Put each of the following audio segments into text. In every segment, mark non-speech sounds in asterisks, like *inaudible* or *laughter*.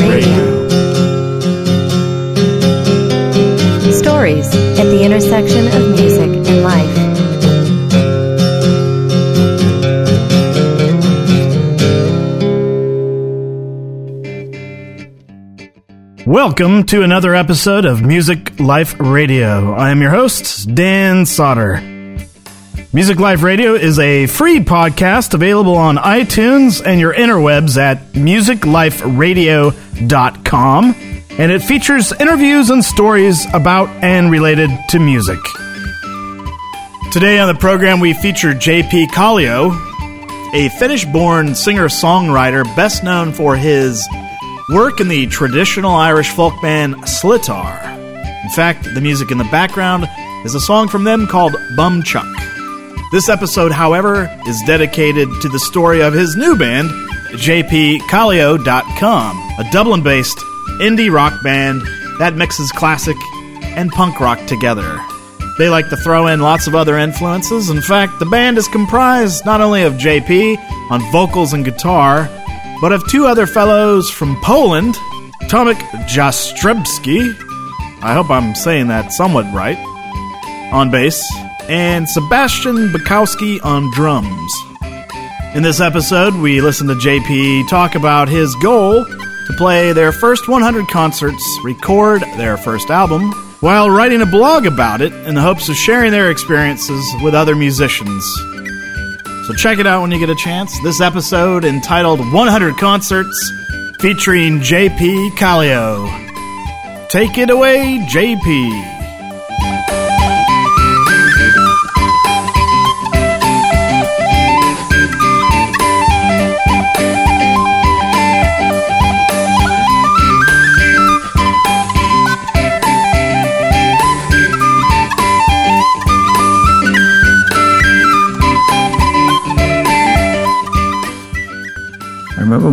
Radio. Stories at the intersection of music and life. Welcome to another episode of Music Life Radio. I am your host, Dan Sauter. Music Life Radio is a free podcast available on iTunes and your interwebs at musicliferadio.com, and it features interviews and stories about and related to music. Today on the program, we feature JP Kallio, a Finnish born singer songwriter best known for his work in the traditional Irish folk band Sliotar. In fact, the music in the background is a song from them called Bum Chuck. This episode, however, is dedicated to the story of his new band, JPKallio.com, a Dublin based indie rock band that mixes classic and punk rock together. They like to throw in lots of other influences. In fact, the band is comprised not only of JP on vocals and guitar, but of two other fellows from Poland, Tomek Jastrzębski, I hope I'm saying that somewhat right, on bass, and Sebastian Bukowski on drums. In this episode, we listen to JP talk about his goal to play their first 100 concerts, record their first album, while writing a blog about it in the hopes of sharing their experiences with other musicians. So check it out when you get a chance. This episode entitled 100 Concerts featuring JP Kallio. Take it away, JP.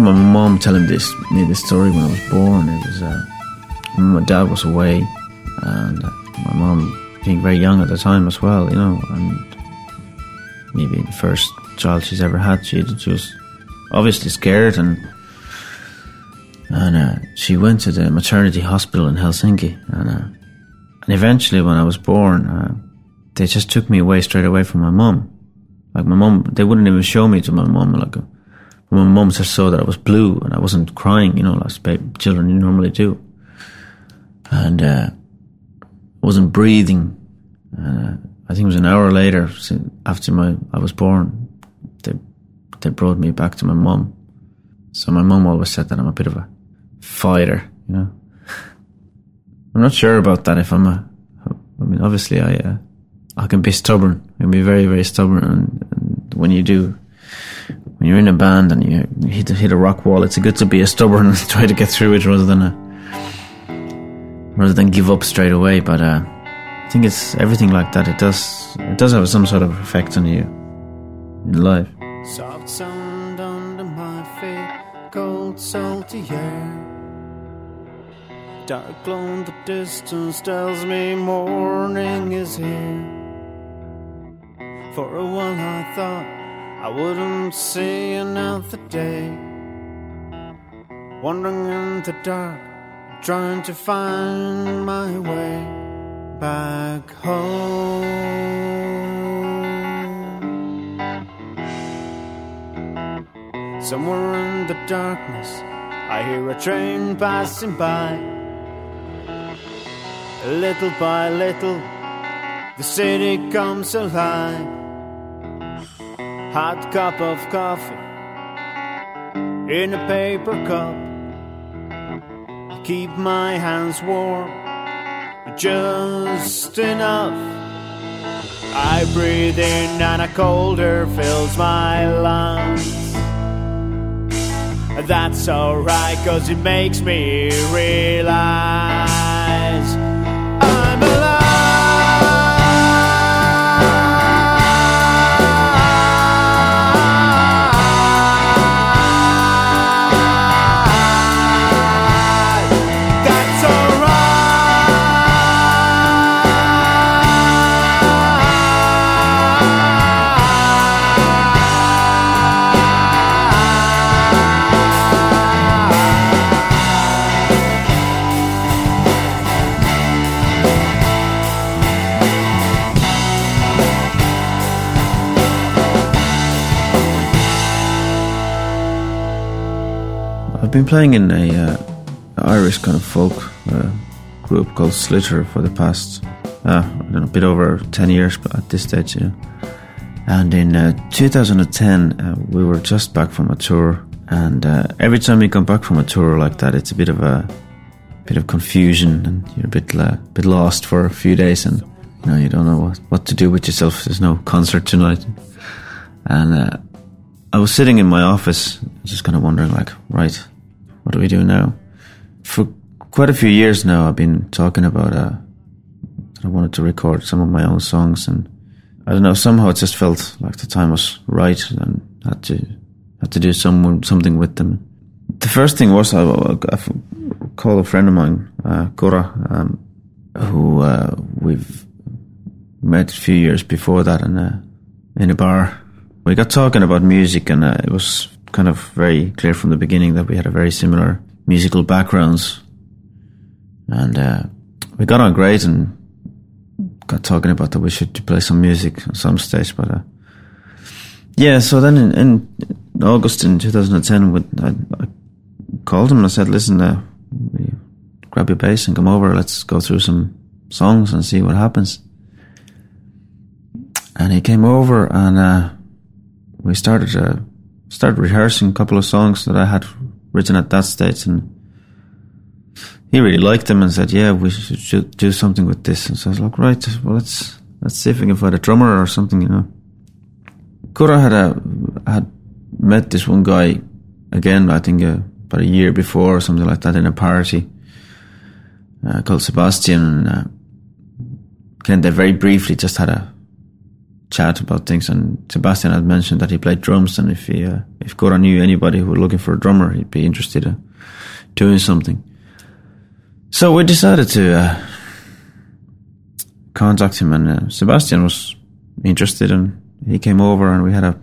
My mom telling this me this story when I was born. It was uh, my dad was away, and uh, my mom being very young at the time as well, you know, and maybe the first child she's ever had. She was obviously scared, and and uh, she went to the maternity hospital in Helsinki, and uh, and eventually when I was born, uh, they just took me away straight away from my mom. Like my mom, they wouldn't even show me to my mom. Like my mum just saw that I was blue and I wasn't crying, you know, like children normally do. And uh, wasn't breathing. Uh, I think it was an hour later, after my I was born, they they brought me back to my mum. So my mum always said that I'm a bit of a fighter, you know. I'm not sure about that. If I'm a, I mean, obviously I uh, I can be stubborn. I can be very very stubborn, and, and when you do when you're in a band and you hit hit a rock wall, it's good to be a stubborn *laughs* and try to get through it rather than a rather than give up straight away. But uh, I think it's everything like that. It does it does have some sort of effect on you in life. Soft sound under my feet, cold salty air. Dark glow in the distance tells me morning is here. For a while I thought I wouldn't see another day. Wandering in the dark, trying to find my way back home. Somewhere in the darkness, I hear a train passing by. Little by little, the city comes alive. Hot cup of coffee in a paper cup. I Keep my hands warm, just enough. I breathe in and a cold air fills my lungs. That's alright, cause it makes me realize been playing in a uh, Irish kind of folk uh, group called Sliotar for the past, uh, I don't know, a bit over 10 years but at this stage, yeah. And in uh, 2010, uh, we were just back from a tour. And uh, every time you come back from a tour like that, it's a bit of a bit of confusion, and you're a bit bit lost for a few days, and you know you don't know what, what to do with yourself. There's no concert tonight, and I was sitting in my office, just kind of wondering, like, right, what do we do now? For quite a few years now, I've been talking about uh, I wanted to record some of my own songs, and I don't know. Somehow it just felt like the time was right, and had to had to do some something with them. The first thing was I, I called a friend of mine, uh, Gora, um, who uh, we've met a few years before that in a in a bar. We got talking about music, and uh, it was kind of very clear from the beginning that we had a very similar musical backgrounds, and uh, we got on great and got talking about that we should play some music on some stage. But uh, yeah, so then in, in, August in 2010, with, I, I, called him and I said, "Listen, uh, grab your bass and come over. Let's go through some songs and see what happens." And he came over and uh, we started uh, started rehearsing a couple of songs that I had written at that stage and he really liked them and said, "Yeah, we should do something with this." And so I was like, "Right, well, let's let's see if we can find a drummer or something." You know, Kura had a had met this one guy again. I think uh, about a year before or something like that in a party uh, called Sebastian. And, uh, they very briefly just had a chat about things. And Sebastian had mentioned that he played drums, and if he uh, if Kura knew anybody who were looking for a drummer, he'd be interested in doing something. So we decided to uh, contact him, and uh, Sebastian was interested, and he came over, and we had a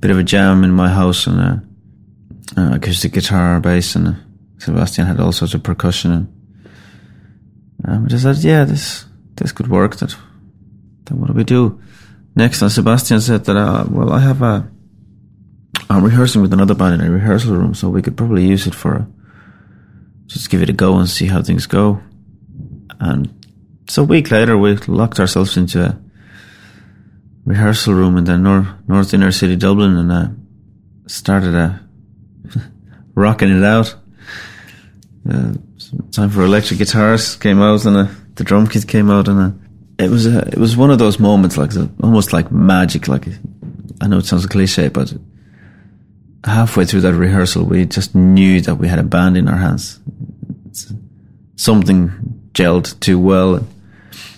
bit of a jam in my house, and a, uh, acoustic guitar, bass, and uh, Sebastian had all sorts of percussion, and um, we decided, yeah, this this could work. That, then what do we do next? Sebastian said that, uh, well, I have a, I'm rehearsing with another band in a rehearsal room, so we could probably use it for just give it a go and see how things go. And so a week later, we locked ourselves into a rehearsal room in the north, north inner city Dublin and uh, started uh, *laughs* rocking it out. Uh, time for electric guitars came out and uh, the drum kit came out and uh, it was a, it was one of those moments like almost like magic. Like I know it sounds cliche, but halfway through that rehearsal, we just knew that we had a band in our hands. It's, something gelled too well.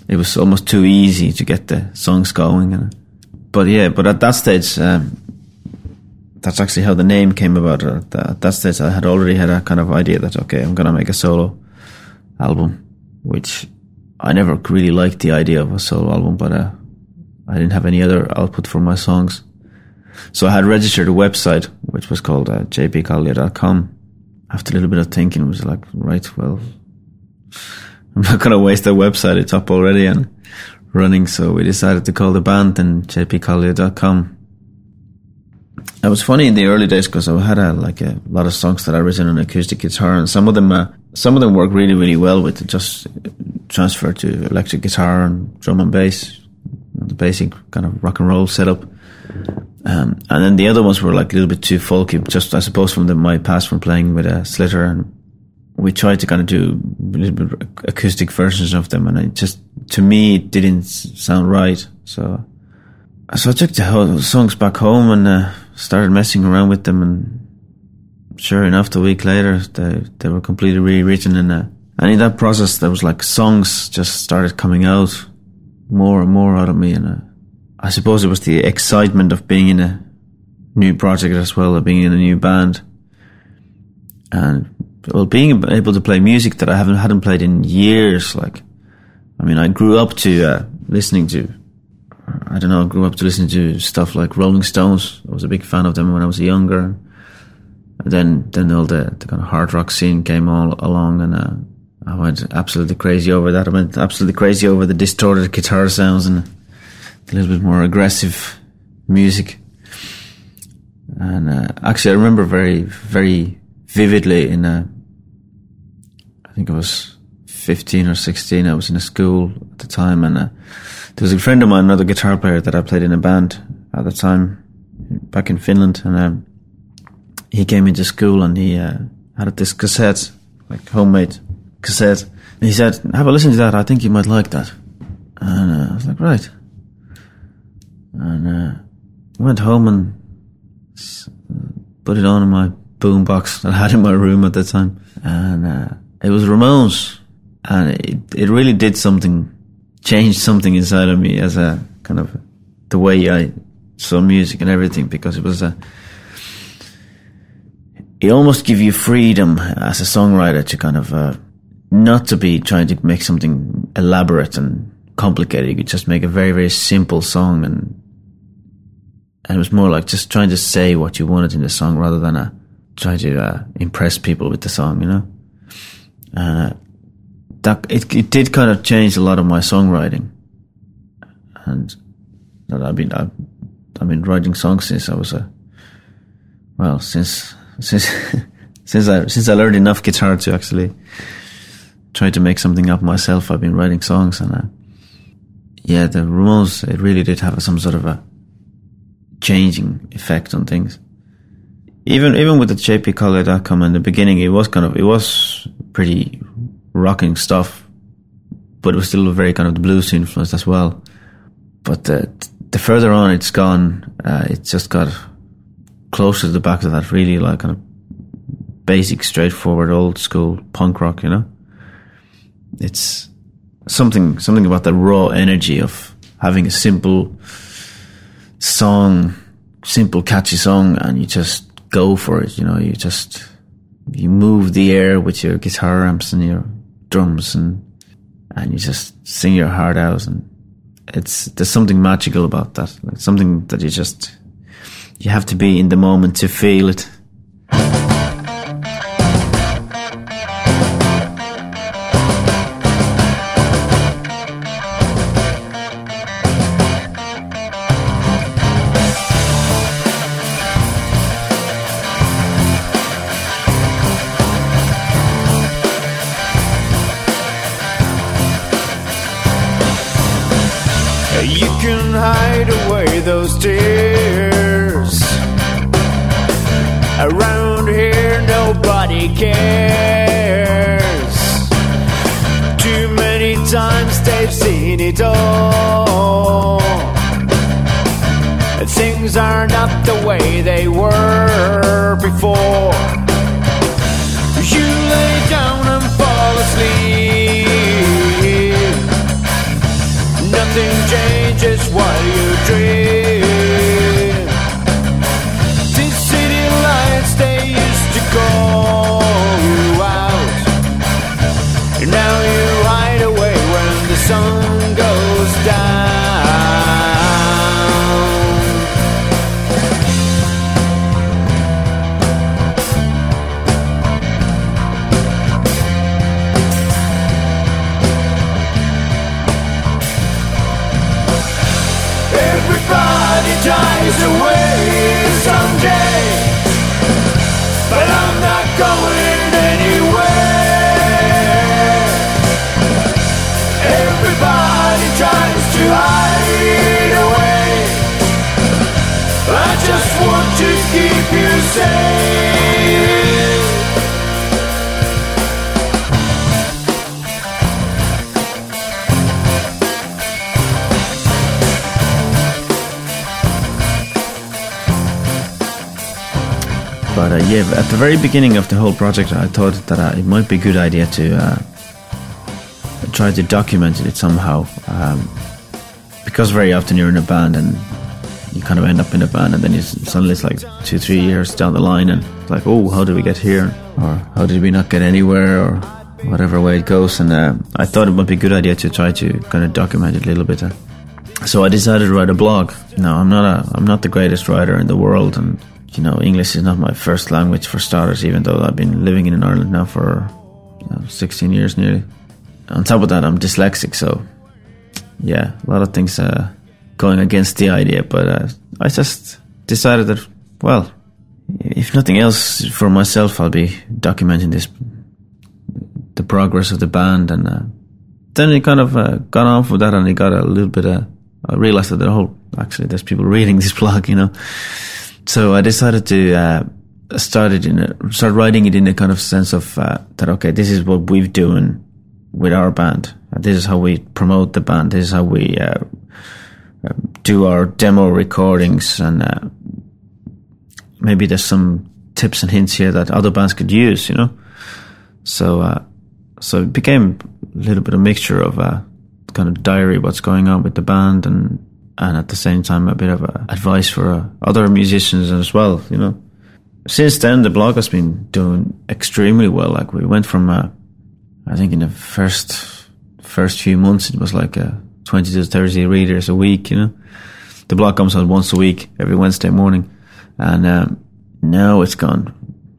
It was almost too easy to get the songs going. And, but yeah, but at that stage, um, that's actually how the name came about. At that stage, I had already had a kind of idea that, okay, I'm to make a solo album, which I never really liked the idea of a solo album, but uh, I didn't have any other output for my songs. So I had registered a website which was called uh. After a little bit of thinking, it was like, right, well, *laughs* I'm not going to waste that website. It's up already and running. So we decided to call the band then JPKallio.com. It was funny in the early days because I had a, like a lot of songs that I written on acoustic guitar, and some of them, uh, some of them work really, really well with just transfer to electric guitar and drum and bass, the basic kind of rock and roll setup. Um, and then the other ones were like a little bit too folky, just I suppose from the, my past from playing with a Sliotar, and we tried to kind of do a little bit acoustic versions of them, and it just to me it didn't sound right. So, so I took the songs back home and uh, started messing around with them, and sure enough, a week later they they were completely rewritten, and uh, and in that process there was like songs just started coming out more and more out of me, and. Uh, I suppose it was the excitement of being in a new project as well, of being in a new band, and well, being able to play music that I haven't hadn't played in years. Like, I mean, I grew up to uh, listening to, I don't know, I grew up to listening to stuff like Rolling Stones. I was a big fan of them when I was younger. And then, then all the, the kind of hard rock scene came all along, and uh, I went absolutely crazy over that. I went absolutely crazy over the distorted guitar sounds and a little bit more aggressive music. And uh, actually, I remember very, very vividly in a. I think I was fifteen or sixteen. I was in a school at the time, and uh, there was a friend of mine, another guitar player that I played in a band at the time, back in Finland, and um, he came into school and he uh, had this cassette, like homemade cassette. And he said, "Have a listen to that. I think you might like that." And uh, I was like, "Right." And uh, went home and put it on in my boombox *laughs* that I had in my room at the time, and uh, it was Ramones, and it it really did something, changed something inside of me as a kind of the way I saw music and everything because it was a it almost give you freedom as a songwriter to kind of uh, not to be trying to make something elaborate and complicated. You could just make a very very simple song, and and it was more like just trying to say what you wanted in the song rather than uh, try to uh, impress people with the song. You know, uh, that it it did kind of change a lot of my songwriting, and I've been I've, I've been writing songs since I was a well since since *laughs* since I since I learned enough guitar to actually try to make something up myself. I've been writing songs, and uh, yeah, the Ramones it really did have some sort of a changing effect on things. Even even with the JP Kallio.com in the beginning, it was kind of it was pretty rocking stuff, but it was still very kind of the blues influenced as well. But the the further on it's gone, uh, it just got closer to the back of that really like kind of basic, straightforward, old school punk rock. You know, it's something something about the raw energy of having a simple song, simple catchy song, and you just go for it. You know, you just you move the air with your guitar amps and your drums, and and you just sing your heart out. And it's there's something magical about that, like something that you just you have to be in the moment to feel it. Uh, at the very beginning of the whole project, I thought that uh, it might be a good idea to uh, try to document it somehow. Um, because very often you're in a band and you kind of end up in a band, and then you suddenly it's like two, three years down the line, and like, oh, how did we get here? Or how did we not get anywhere? Or whatever way it goes. And uh, I thought it might be a good idea to try to kind of document it a little bit. uh. So I decided to write a blog. No, I'm not a, I'm not the greatest writer in the world, and you know, English is not my first language for starters. Even though I've been living in Ireland now for you know, 16 years nearly. On top of that, I'm dyslexic, so yeah, a lot of things uh, going against the idea. But uh, I just decided that, well, if nothing else, for myself, I'll be documenting this, the progress of the band, and uh, then it kind of uh, got on with that, and it got a little bit. Uh, I realized that the whole actually there's people reading this *laughs* blog, you know. So I decided to uh, started in a, start writing it in a kind of sense of uh, that. Okay, this is what we've doing with our band. This is how we promote the band. This is how we uh, do our demo recordings, and uh, maybe there's some tips and hints here that other bands could use. You know, so uh, so it became a little bit of a mixture of uh, kind of diary, what's going on with the band, and and at the same time a bit of advice for uh, other musicians as well. You know since then, the blog has been doing extremely well. Like we went from, uh, I think in the first first few months, it was like uh, 20 to 30 readers a week. You know, the blog comes out once a week, every Wednesday morning, and um, now it's gone.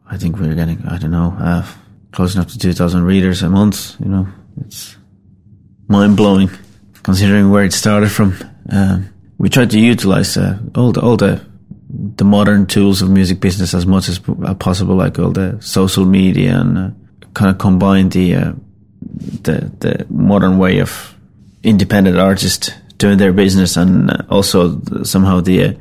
I think we're getting, I don't know, uh, close enough to 2,000 readers a month. You know, it's mind blowing considering where it started from. Um, we tried to utilize uh, all the all the the modern tools of music business as much as possible, like all the social media and uh, kind of combine the, uh, the the modern way of independent artists doing their business and uh, also somehow the uh,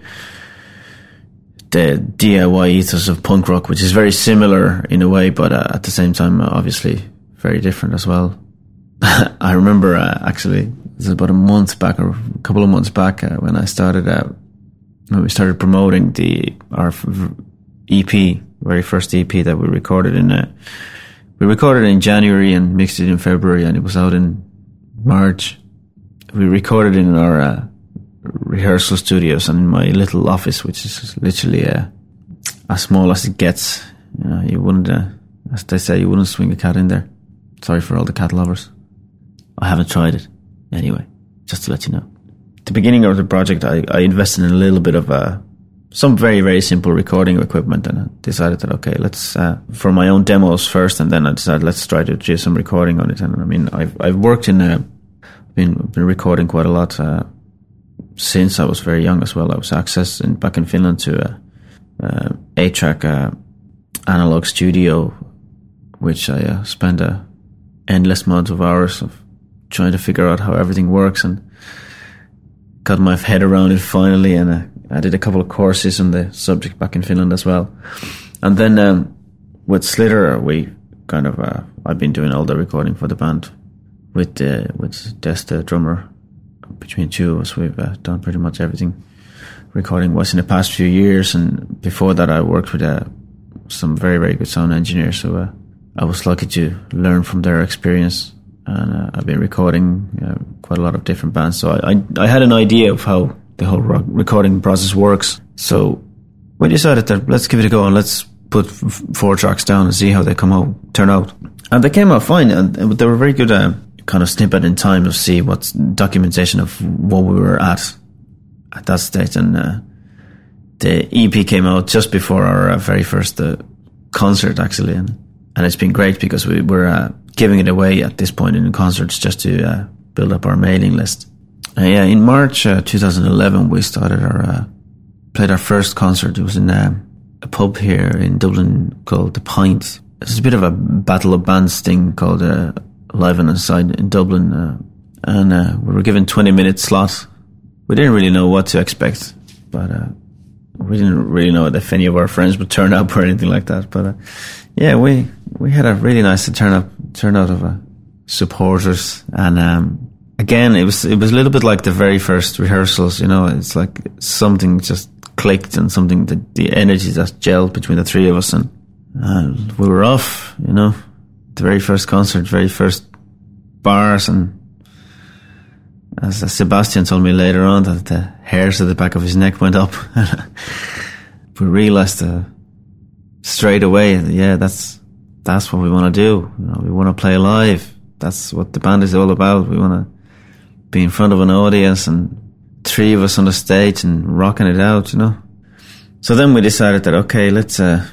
the DIY ethos of punk rock, which is very similar in a way, but uh, at the same time, obviously very different as well. *laughs* I remember uh, actually, it was about a month back or a couple of months back when I started out when we started promoting the our EP, very first EP that we recorded in uh, we recorded in January and mixed it in February, and it was out in March. We recorded in our uh, rehearsal studios and in my little office, which is literally uh, as small as it gets. You know, you wouldn't, uh, as they say, you wouldn't swing a cat in there. Sorry for all the cat lovers. I haven't tried it. Anyway, just to let you know the beginning of the project, I, I invested in a little bit of uh, some very very simple recording equipment, and I decided that okay, let's uh, for my own demos first, and then I decided let's try to do some recording on it. And I mean, I've I've worked in uh, been been recording quite a lot uh, since I was very young as well. I was accessed in, back in Finland to a, a eight track uh, analog studio, which I uh, spent a endless amount of hours of trying to figure out how everything works and got my head around it finally, and uh, I did a couple of courses on the subject back in Finland as well. And then um, with Sliotar, we kind of uh, I've been doing all the recording for the band with uh, with Des, the drummer. Between two of us, we've uh, done pretty much everything recording was in the past few years, and before that, I worked with uh, some very very good sound engineers. So uh, I was lucky to learn from their experience and uh, I've been recording uh, quite a lot of different bands. So I, I, I had an idea of how the whole recording process works. So we decided that let's give it a go and let's put f- four tracks down and see how they come out, turn out. And they came out fine, and, they were very good. Uh, kind of snippet in time to see what's documentation of what we were at at that stage. And uh, the EP came out just before our uh, very first uh, concert, actually, and and it's been great because we were uh, giving it away at this point in the concerts just to uh, build up our mailing list. Uh, yeah, in March uh, 2011, we started our uh, played our first concert. It was in uh, a pub here in Dublin called the Pint. It's a bit of a battle of bands thing called uh, Live and Inside in Dublin, and we were given 20 minute slot. We didn't really know what to expect, but we didn't really know if any of our friends would turn up or anything like that. But yeah, we we had a really nice turn up turnout of uh, supporters, and um, again, it was it was a little bit like the very first rehearsals. You know, it's like something just clicked and something that the energy just gelled between the three of us, and uh, we were off. You know, the very first concert, very first bars, and as Sebastian told me later on that the hairs at the back of his neck went up. *laughs* we realized uh, straight away, yeah, that's that's what we want to do. You know, we want to play live. That's what the band is all about. We want to be in front of an audience and three of us on the stage and rocking it out, you know. So then we decided that okay, let's uh,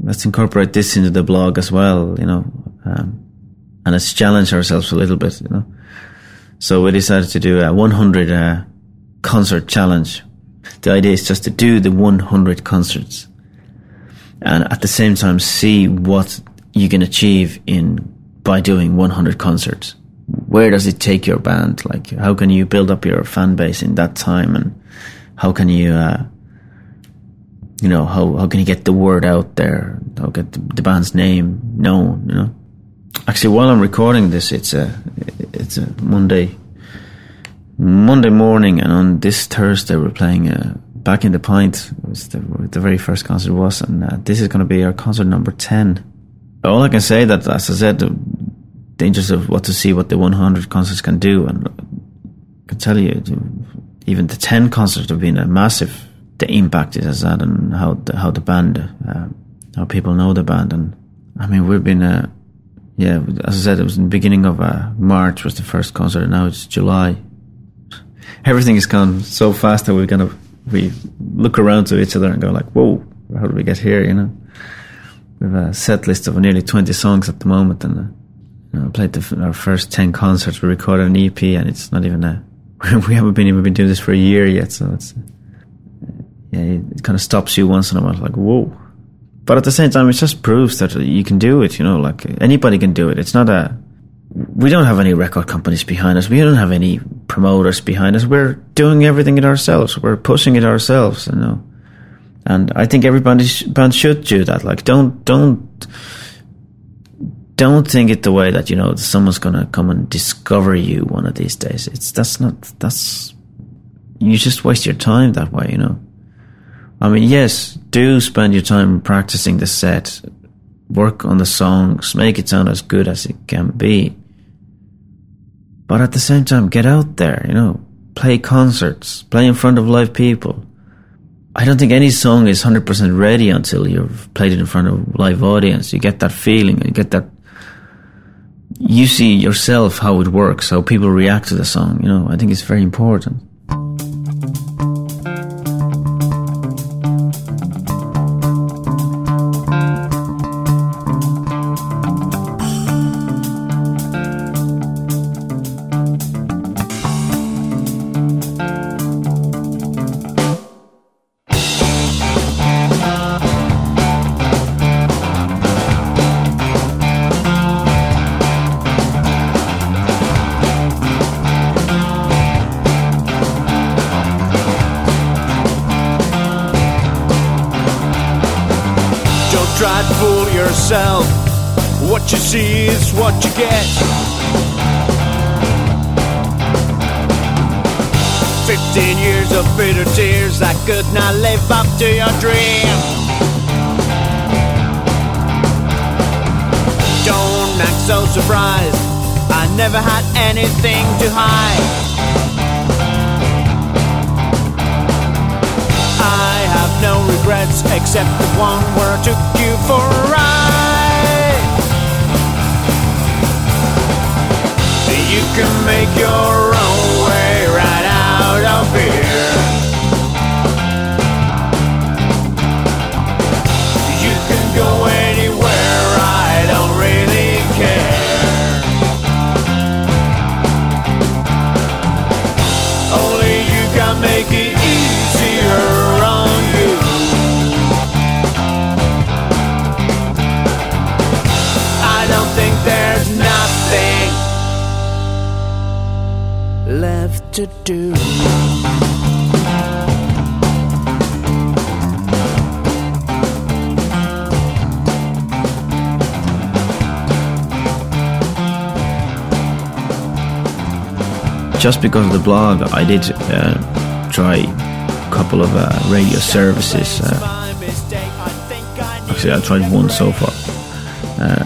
let's incorporate this into the blog as well, you know, um, and let's challenge ourselves a little bit, you know. So we decided to do a 100 uh, concert challenge. The idea is just to do the 100 concerts and at the same time see what you can achieve in by doing 100 concerts. Where does it take your band? Like, how can you build up your fan base in that time, and how can you, uh, you know, how how can you get the word out there? How get the, the band's name known? You know. Actually, while I'm recording this, it's a it's a Monday Monday morning, and on this Thursday we're playing uh, back in the pint. Was the, the very first concert was, and uh, this is going to be our concert number ten. All I can say that, as I said, the dangers of what to see what the 100 concerts can do, and I can tell you, even the 10 concerts have been a massive. The impact it has had, and how the, how the band, uh, how people know the band, and I mean we've been. Uh, yeah, as I said, it was in the beginning of uh, March was the first concert. And now it's July. Everything has gone so fast that we kind of we look around to each other and go like, "Whoa, how did we get here?" You know, we have a set list of nearly twenty songs at the moment, and uh, you know, played the, our first ten concerts. We recorded an EP, and it's not even a. *laughs* we haven't been even been doing this for a year yet, so it's yeah, it kind of stops you once in a while, like whoa. But at the same time, it just proves that you can do it. You know, like anybody can do it. It's not a we don't have any record companies behind us. We don't have any promoters behind us. We're doing everything it ourselves. We're pushing it ourselves, you know. And I think everybody band should do that. Like, don't don't don't think it the way that you know someone's gonna come and discover you one of these days. It's that's not that's you just waste your time that way, you know. I mean, yes, do spend your time practicing the set, work on the songs, make it sound as good as it can be. But at the same time, get out there, you know, play concerts, play in front of live people. I don't think any song is 100% ready until you've played it in front of live audience. You get that feeling, you get that. You see yourself how it works, how people react to the song, you know, I think it's very important. It's what you get. Fifteen years of bitter tears, I could not live up to your dream. Don't act so surprised, I never had anything to hide. I have no regrets except the one where I took you for a ride. You can make your own way right out of here. You can go in. Just because of the blog, I did uh, try a couple of uh, radio services. Uh, actually, I tried one so far, uh,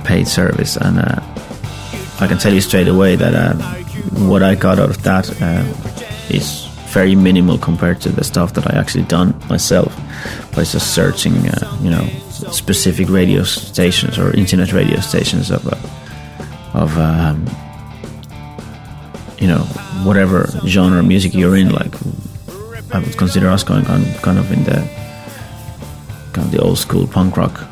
*laughs* paid service, and uh, I can tell you straight away that uh, what I got out of that uh, is very minimal compared to the stuff that I actually done myself by just searching, uh, you know, specific radio stations or internet radio stations of uh, of um, you know whatever genre of music you're in like I would consider us going on kind of in the kind of the old school punk rock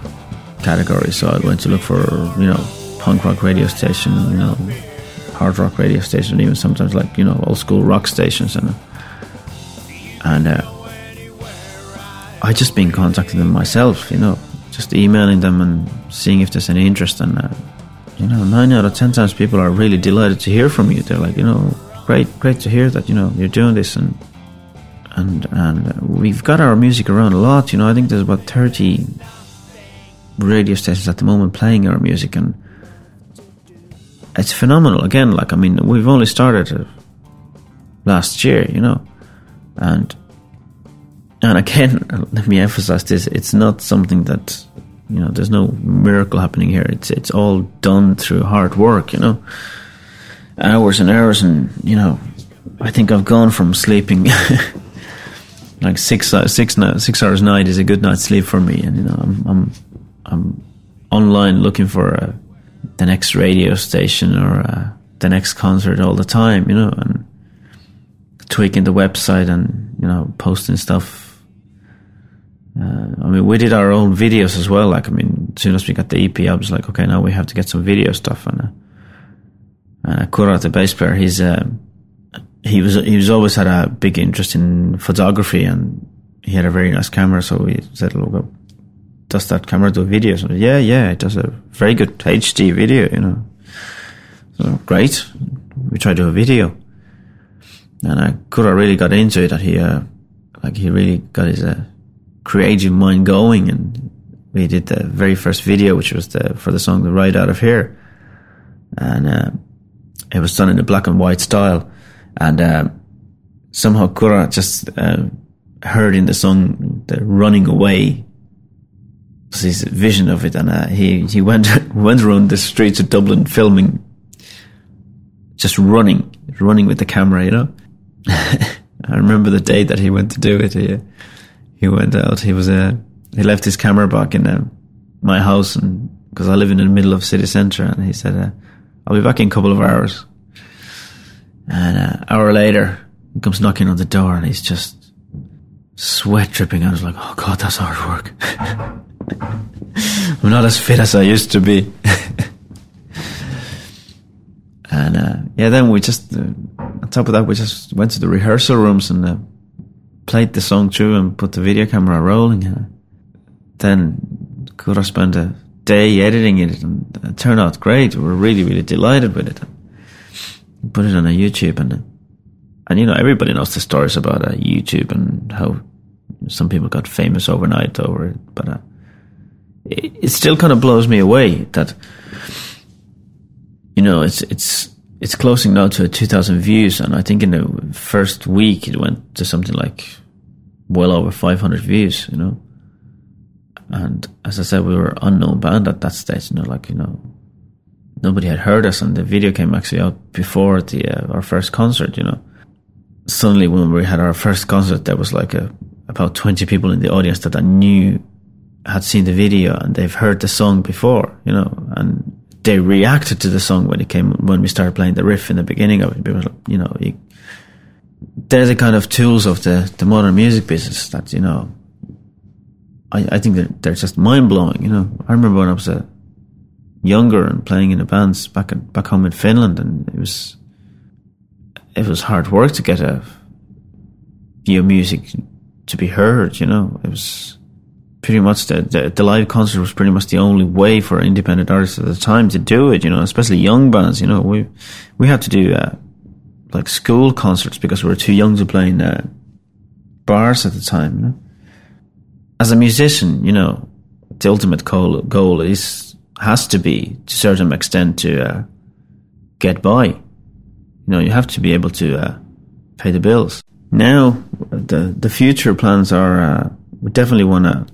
category. So I went to look for you know punk rock radio station you know hard rock radio station even sometimes like you know old school rock stations and and uh, I just been contacting them myself, you know, just emailing them and seeing if there's any interest. And, uh, you know, nine out of ten times people are really delighted to hear from you. They're like, you know, great, great to hear that, you know, you're doing this. And, and, and we've got our music around a lot, you know, I think there's about 30 radio stations at the moment playing our music. And it's phenomenal. Again, like, I mean, we've only started uh, last year, you know, and and again, *laughs* let me emphasize this: it's not something that you know. There's no miracle happening here. It's it's all done through hard work. You know, hours and hours, and you know, I think I've gone from sleeping. *laughs* like six uh, six six hours a night is a good night's sleep for me, and you know I'm I'm I'm online looking for uh, the next radio station or uh, the next concert all the time, you know, and tweaking the website and you know posting stuff uh, I mean, we did our own videos as well. Like, I mean, as soon as we got the EP, I was like, okay, now we have to get some video stuff. And uh, uh, Kura, the bass player, he's uh, he was he was always had a big interest in photography, and he had a very nice camera. So we said, look, does that camera do videos? So, yeah, yeah, it does a very good HD video. You know, so great. We try to do a video, and uh, Kura really got into it. That he uh, like he really got his uh, creative mind going. And we did the very first video, which was the, for the song The Ride Out of Here. And uh, it was done in a black and white style. And uh, somehow Kura just uh, heard in the song the running away was his vision of it. And uh, he, he went, *laughs* went around the streets of Dublin filming, just running, running with the camera, you know. *laughs* I remember the day that he went to do it. He, he went out. He was uh, he left his camera back in uh, my house, and because I live in the middle of city centre, and he said, uh, "I'll be back in a couple of hours." And an uh, hour later, he comes knocking on the door, and he's just sweat dripping. I was like, "Oh God, that's hard work." *laughs* I'm not as fit as I used to be. *laughs* and uh, yeah, then we just uh, on top of that, we just went to the rehearsal rooms and uh, played the song through and put the video camera rolling. And then could have spent a day editing it and it turned out great. We were really, really delighted with it. Put it on a YouTube and and you know everybody knows the stories about uh, YouTube and how some people got famous overnight over it. But uh, it, it still kind of blows me away that you know it's it's it's closing now to 2,000 views, and I think in the first week it went to something like well over 500 views, you know. And as I said, we were unknown band at that stage, you know, like, you know, nobody had heard us, and the video came actually out before the uh, our first concert, you know. Suddenly, when we had our first concert, there was like a, about 20 people in the audience that I knew had seen the video and they've heard the song before, you know, and they reacted to the song when it came when we started playing the riff in the beginning of it. Because, you know, you, they're the kind of tools of the, the modern music business that, you know, I, I think that they're just mind blowing, you know. I remember when I was a younger and playing in the bands back in, back home in Finland and it was it was hard work to get a your music to be heard, you know. It was pretty much the, the, the live concert was pretty much the only way for independent artists at the time to do it, you know, especially young bands, you know. We we had to do uh, like school concerts because we were too young to play in uh, bars at the time. You know? As a musician, you know, the ultimate goal, goal is has to be to a certain extent to uh, get by. You know, you have to be able to uh, pay the bills. Now, the the future plans are uh, we definitely want to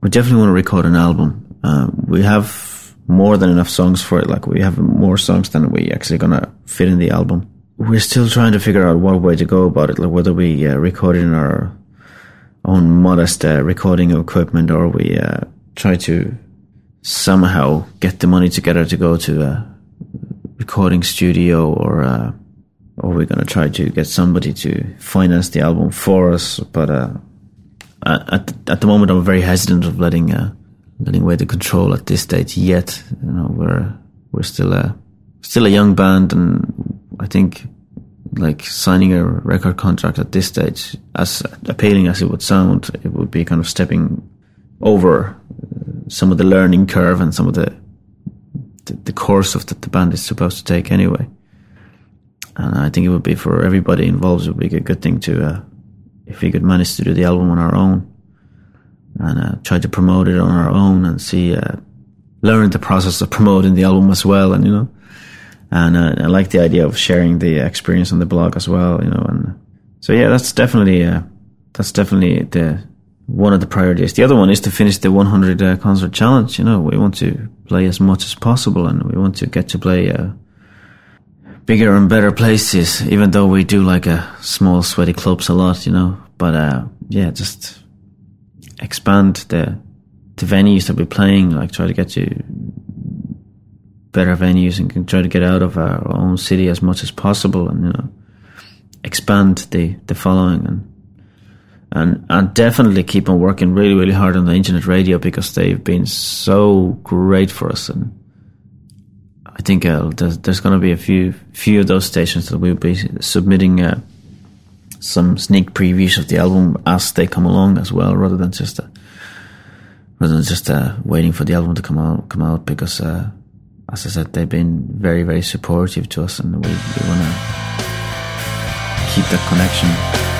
we definitely want to record an album. Uh, we have more than enough songs for it. Like we have more songs than we actually gonna fit in the album we're still trying to figure out what way to go about it, like whether we uh, record in our own modest uh, recording equipment or we uh, try to somehow get the money together to go to a recording studio or uh, or we're to try to get somebody to finance the album for us. But uh, at at the moment, I'm very hesitant of letting uh, letting away the control at this stage yet. You know, we're we're still a still a young band, and I think like signing a record contract at this stage, as appealing as it would sound, it would be kind of stepping over uh, some of the learning curve and some of the the, the course of that the band is supposed to take anyway. And I think it would be for everybody involved, it would be a good thing to, uh, we could manage to do the album on our own and uh, try to promote it on our own and see, uh, learn the process of promoting the album as well. And, you know, and uh, I like the idea of sharing the experience on the blog as well, you know. And so, yeah, that's definitely, uh, that's definitely the, one of the priorities. The other one is to finish the 100 uh, concert challenge. You know, we want to play as much as possible and we want to get to play, uh, bigger and better places, even though we do like a small sweaty clubs a lot, you know. But uh, yeah, just expand the the venues that we're playing, like try to get to better venues and try to get out of our own city as much as possible and you know expand the the following and and and definitely keep on working really really hard on the internet radio because they've been so great for us and I think uh, there's, there's going to be a few few of those stations that we'll be submitting uh, some sneak previews of the album as they come along as well, rather than just uh, rather than just uh, waiting for the album to come out come out because uh, as I said they've been very very supportive to us and we, we want to keep that connection.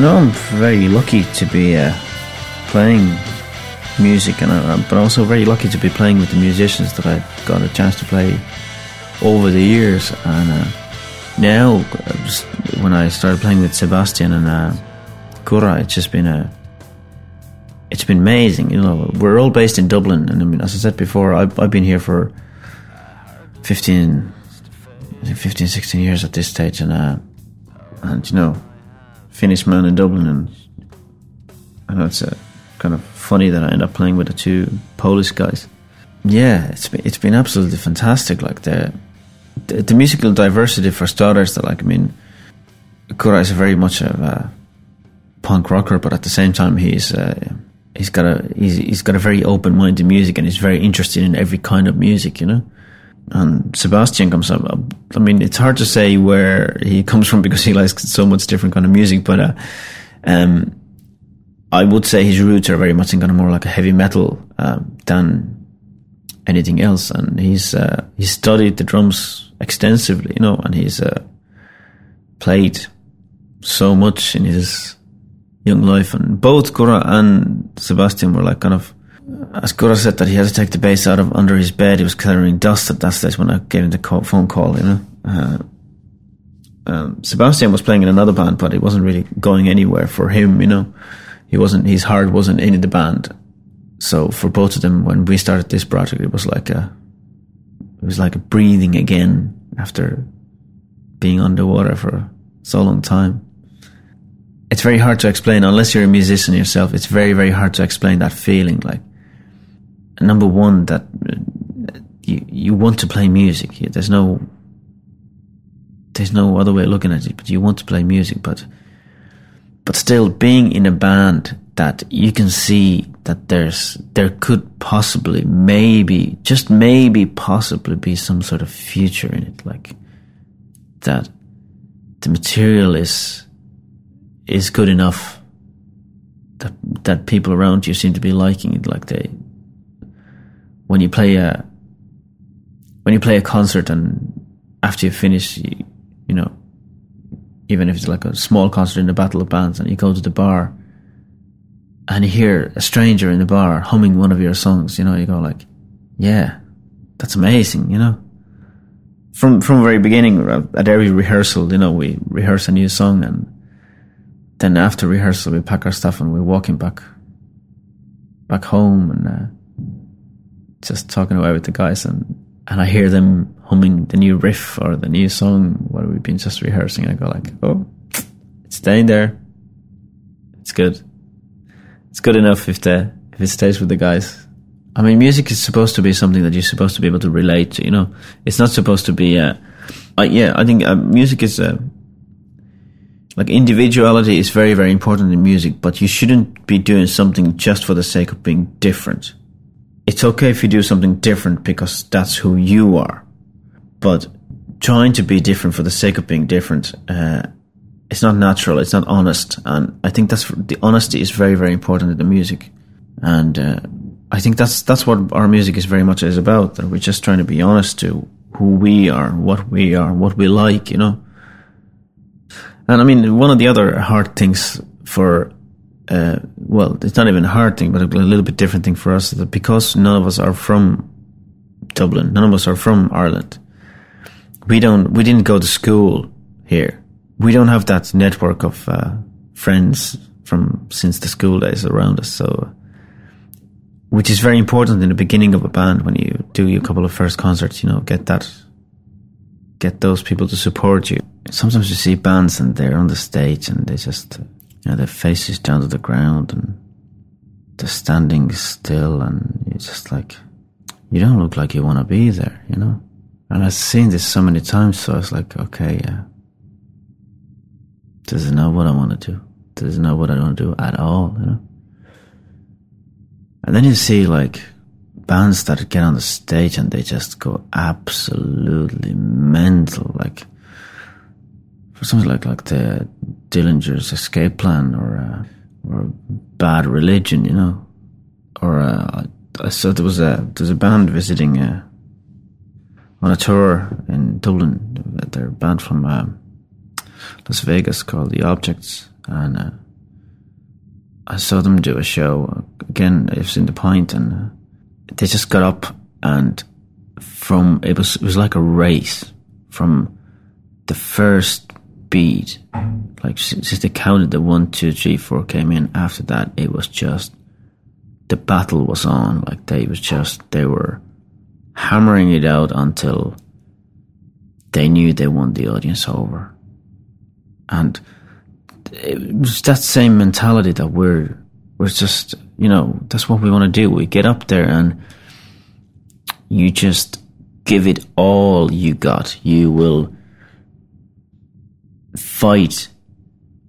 know I'm very lucky to be uh, playing music, and uh, but also very lucky to be playing with the musicians that I got a chance to play over the years. And uh, now, when I started playing with Sebastian and uh, Kura, it's just been a it's been amazing. You know, we're all based in Dublin, and I mean, as I said before, I've, I've been here for 15, 15, 16 years at this stage, and uh, and you know Finnish man in Dublin, and I know it's kind of funny that I end up playing with the two Polish guys. Yeah, it's been, it's been absolutely fantastic. Like the, the, the musical diversity for starters. That like I mean, Kura is very much a punk rocker, but at the same time he's uh, he's got a he's, he's got a very open mind to music, and he's very interested in every kind of music. You know and Sebastian comes up. I mean, it's hard to say where he *laughs* comes from because he likes so much different kind of music, but uh, um, I would say his roots are very much in kind of more like a heavy metal uh, than anything else. And he's uh, he's studied the drums extensively, you know, and he's uh, played so much in his young life. And both Kura and Sebastian were like kind of as Kura said that he had to take the bass out of under his bed. He was clearing dust at that stage when I gave him the call, phone call. You know, uh, um, Sebastian was playing in another band, but it wasn't really going anywhere for him. You know, he wasn't his heart wasn't in the band. So for both of them, when we started this project, it was like a it was like a breathing again after being underwater for so long time. It's very hard to explain unless you're a musician yourself. It's very very hard to explain that feeling like number one, that uh, you you want to play music. There's no there's no other way of looking at it. But you want to play music, but but still being in a band that you can see that there's there could possibly maybe just maybe possibly be some sort of future in it like that the material is is good enough that that people around you seem to be liking it like they when you play a when you play a concert and after you finish you, you know even if it's like a small concert in the battle of bands and you go to the bar and you hear a stranger in the bar humming one of your songs, you know, you go like, yeah, that's amazing, you know. From from the very beginning, at every rehearsal, you know, we rehearse a new song, and then after rehearsal, we pack our stuff and we're walking back back home and uh, just talking away with the guys, and and I hear them humming the new riff or the new song what we've been just rehearsing. I go like, oh, it's staying there. It's good it's good enough if the if it stays with the guys. I mean, music is supposed to be something that you're supposed to be able to relate to. You know, it's not supposed to be. Uh, uh, yeah, I think uh, music is uh, like individuality is very very important in music, but you shouldn't be doing something just for the sake of being different. It's okay if you do something different because that's who you are, but trying to be different for the sake of being different uh, it's not natural. It's not honest, and I think that's the honesty is very very important in the music, and uh, I think that's that's what our music is very much is about. That we're just trying to be honest to who we are, what we are, what we like, you know. And I mean, one of the other hard things for uh, well, it's not even a hard thing, but a little bit different thing for us that because none of us are from Dublin, none of us are from Ireland. We don't, we didn't go to school here we don't have that network of uh, friends from since the school days around us. So, which is very important in the beginning of a band when you do a couple of first concerts. You know, get that, get those people to support you. Sometimes you see bands and they're on the stage and they just, you know, their faces down to the ground and they're standing still, and you're just like, you don't look like you want to be there, you know. And I've seen this so many times, so I was like, okay, yeah this is not what I want to do. This is not what I to do at all, you know. And then you see like bands that get on the stage and they just go absolutely mental, like for something like like the Dillinger's Escape Plan or or Bad Religion, you know, or uh, I saw there was a there's a band visiting uh, on a tour in Dublin. They're a band from. Um, Las Vegas called The Objects, and uh, I saw them do a show again. It was in the Point, and uh, they just got up and from it was it was like a race from the first beat, like since they counted the one, two, three, four came in. After that, it was just the battle was on. Like they was just they were hammering it out until they knew they won the audience over. And it was that same mentality that we're, we're just, you know, that's what we want to do. We get up there and you just give it all you got. You will fight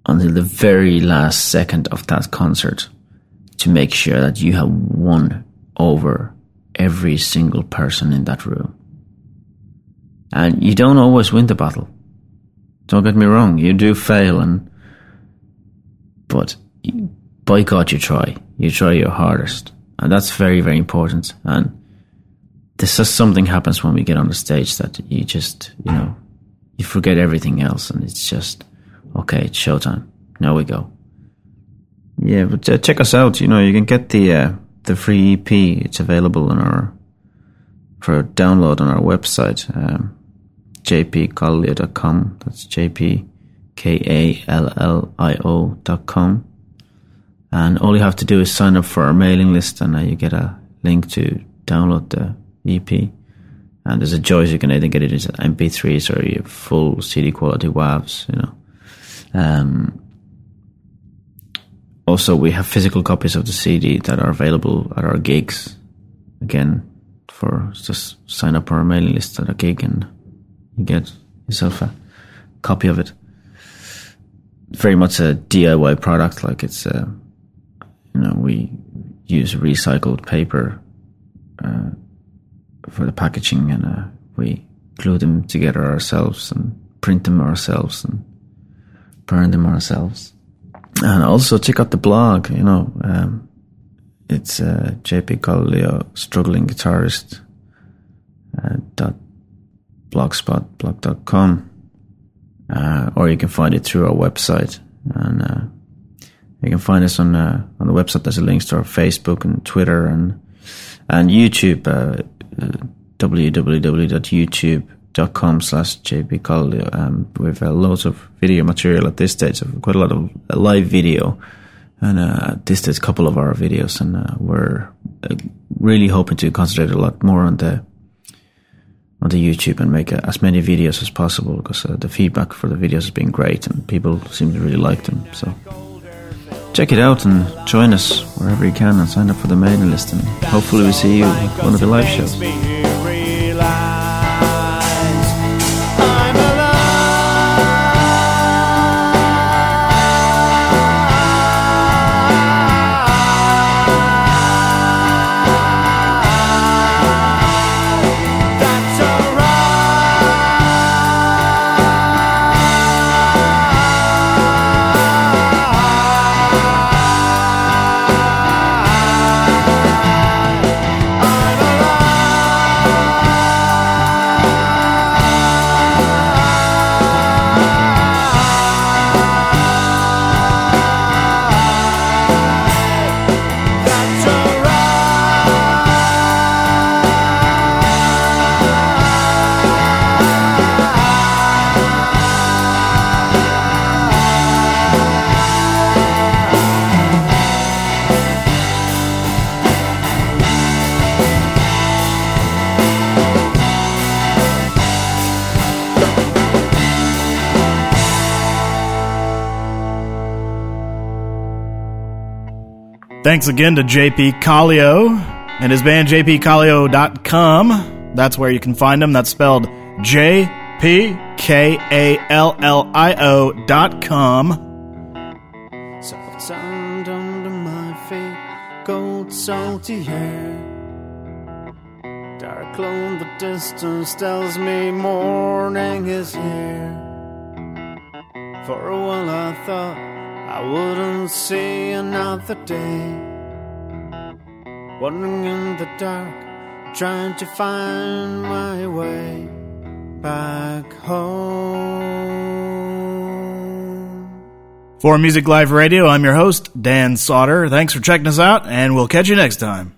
until the very last second of that concert to make sure that you have won over every single person in that room. And you don't always win the battle. Don't get me wrong, you do fail, and but by God, you try. You try your hardest, and that's very, very important. And this is something happens when we get on the stage that you just, you know, you forget everything else, and it's just okay. It's showtime. Now we go. Yeah, but uh, check us out. You know, you can get the uh, the free EP. It's available on our for download on our website. Um, jpkallio.com. That's jpkallio.com. And all you have to do is sign up for our mailing list, and uh, you get a link to download the EP. And there's a choice you can either get it as MP3s or your full CD quality WAVs, you know. Um, also, we have physical copies of the CD that are available at our gigs. Again, for just sign up our mailing list at a gig and you get yourself a copy of it. Very much a DIY product, like it's, uh, you know, we use recycled paper uh, for the packaging and uh, we glue them together ourselves and print them ourselves and burn them ourselves. And also check out the blog, you know, um, it's uh, JP Kallio, struggling guitarist, uh, dot blogspot, blog.com. Uh, or you can find it through our website. And uh, you can find us on uh, on the website. There's a links to our Facebook and Twitter and and YouTube. Www.youtube.com slash jp um, We've uh, loads of video material at this stage, of quite a lot of live video and uh, this is a couple of our videos, and uh, we're uh, really hoping to concentrate a lot more on the on the YouTube and make uh, as many videos as possible because uh, the feedback for the videos has been great, and people seem to really like them. So check it out and join us wherever you can, and sign up for the mailing list, and hopefully we see you at one of the live shows. Thanks again to JP Kallio and his band jpkallio.com. That's where you can find him. That's spelled J P K A L L I O dot com. Soft sand under my feet, cold salty air. Dark glow the distance tells me morning is here. For a while I thought I wouldn't see another day. Wandering in the dark, trying to find my way back home. For Music Live Radio, I'm your host, Dan Sauter. Thanks for checking us out, and we'll catch you next time.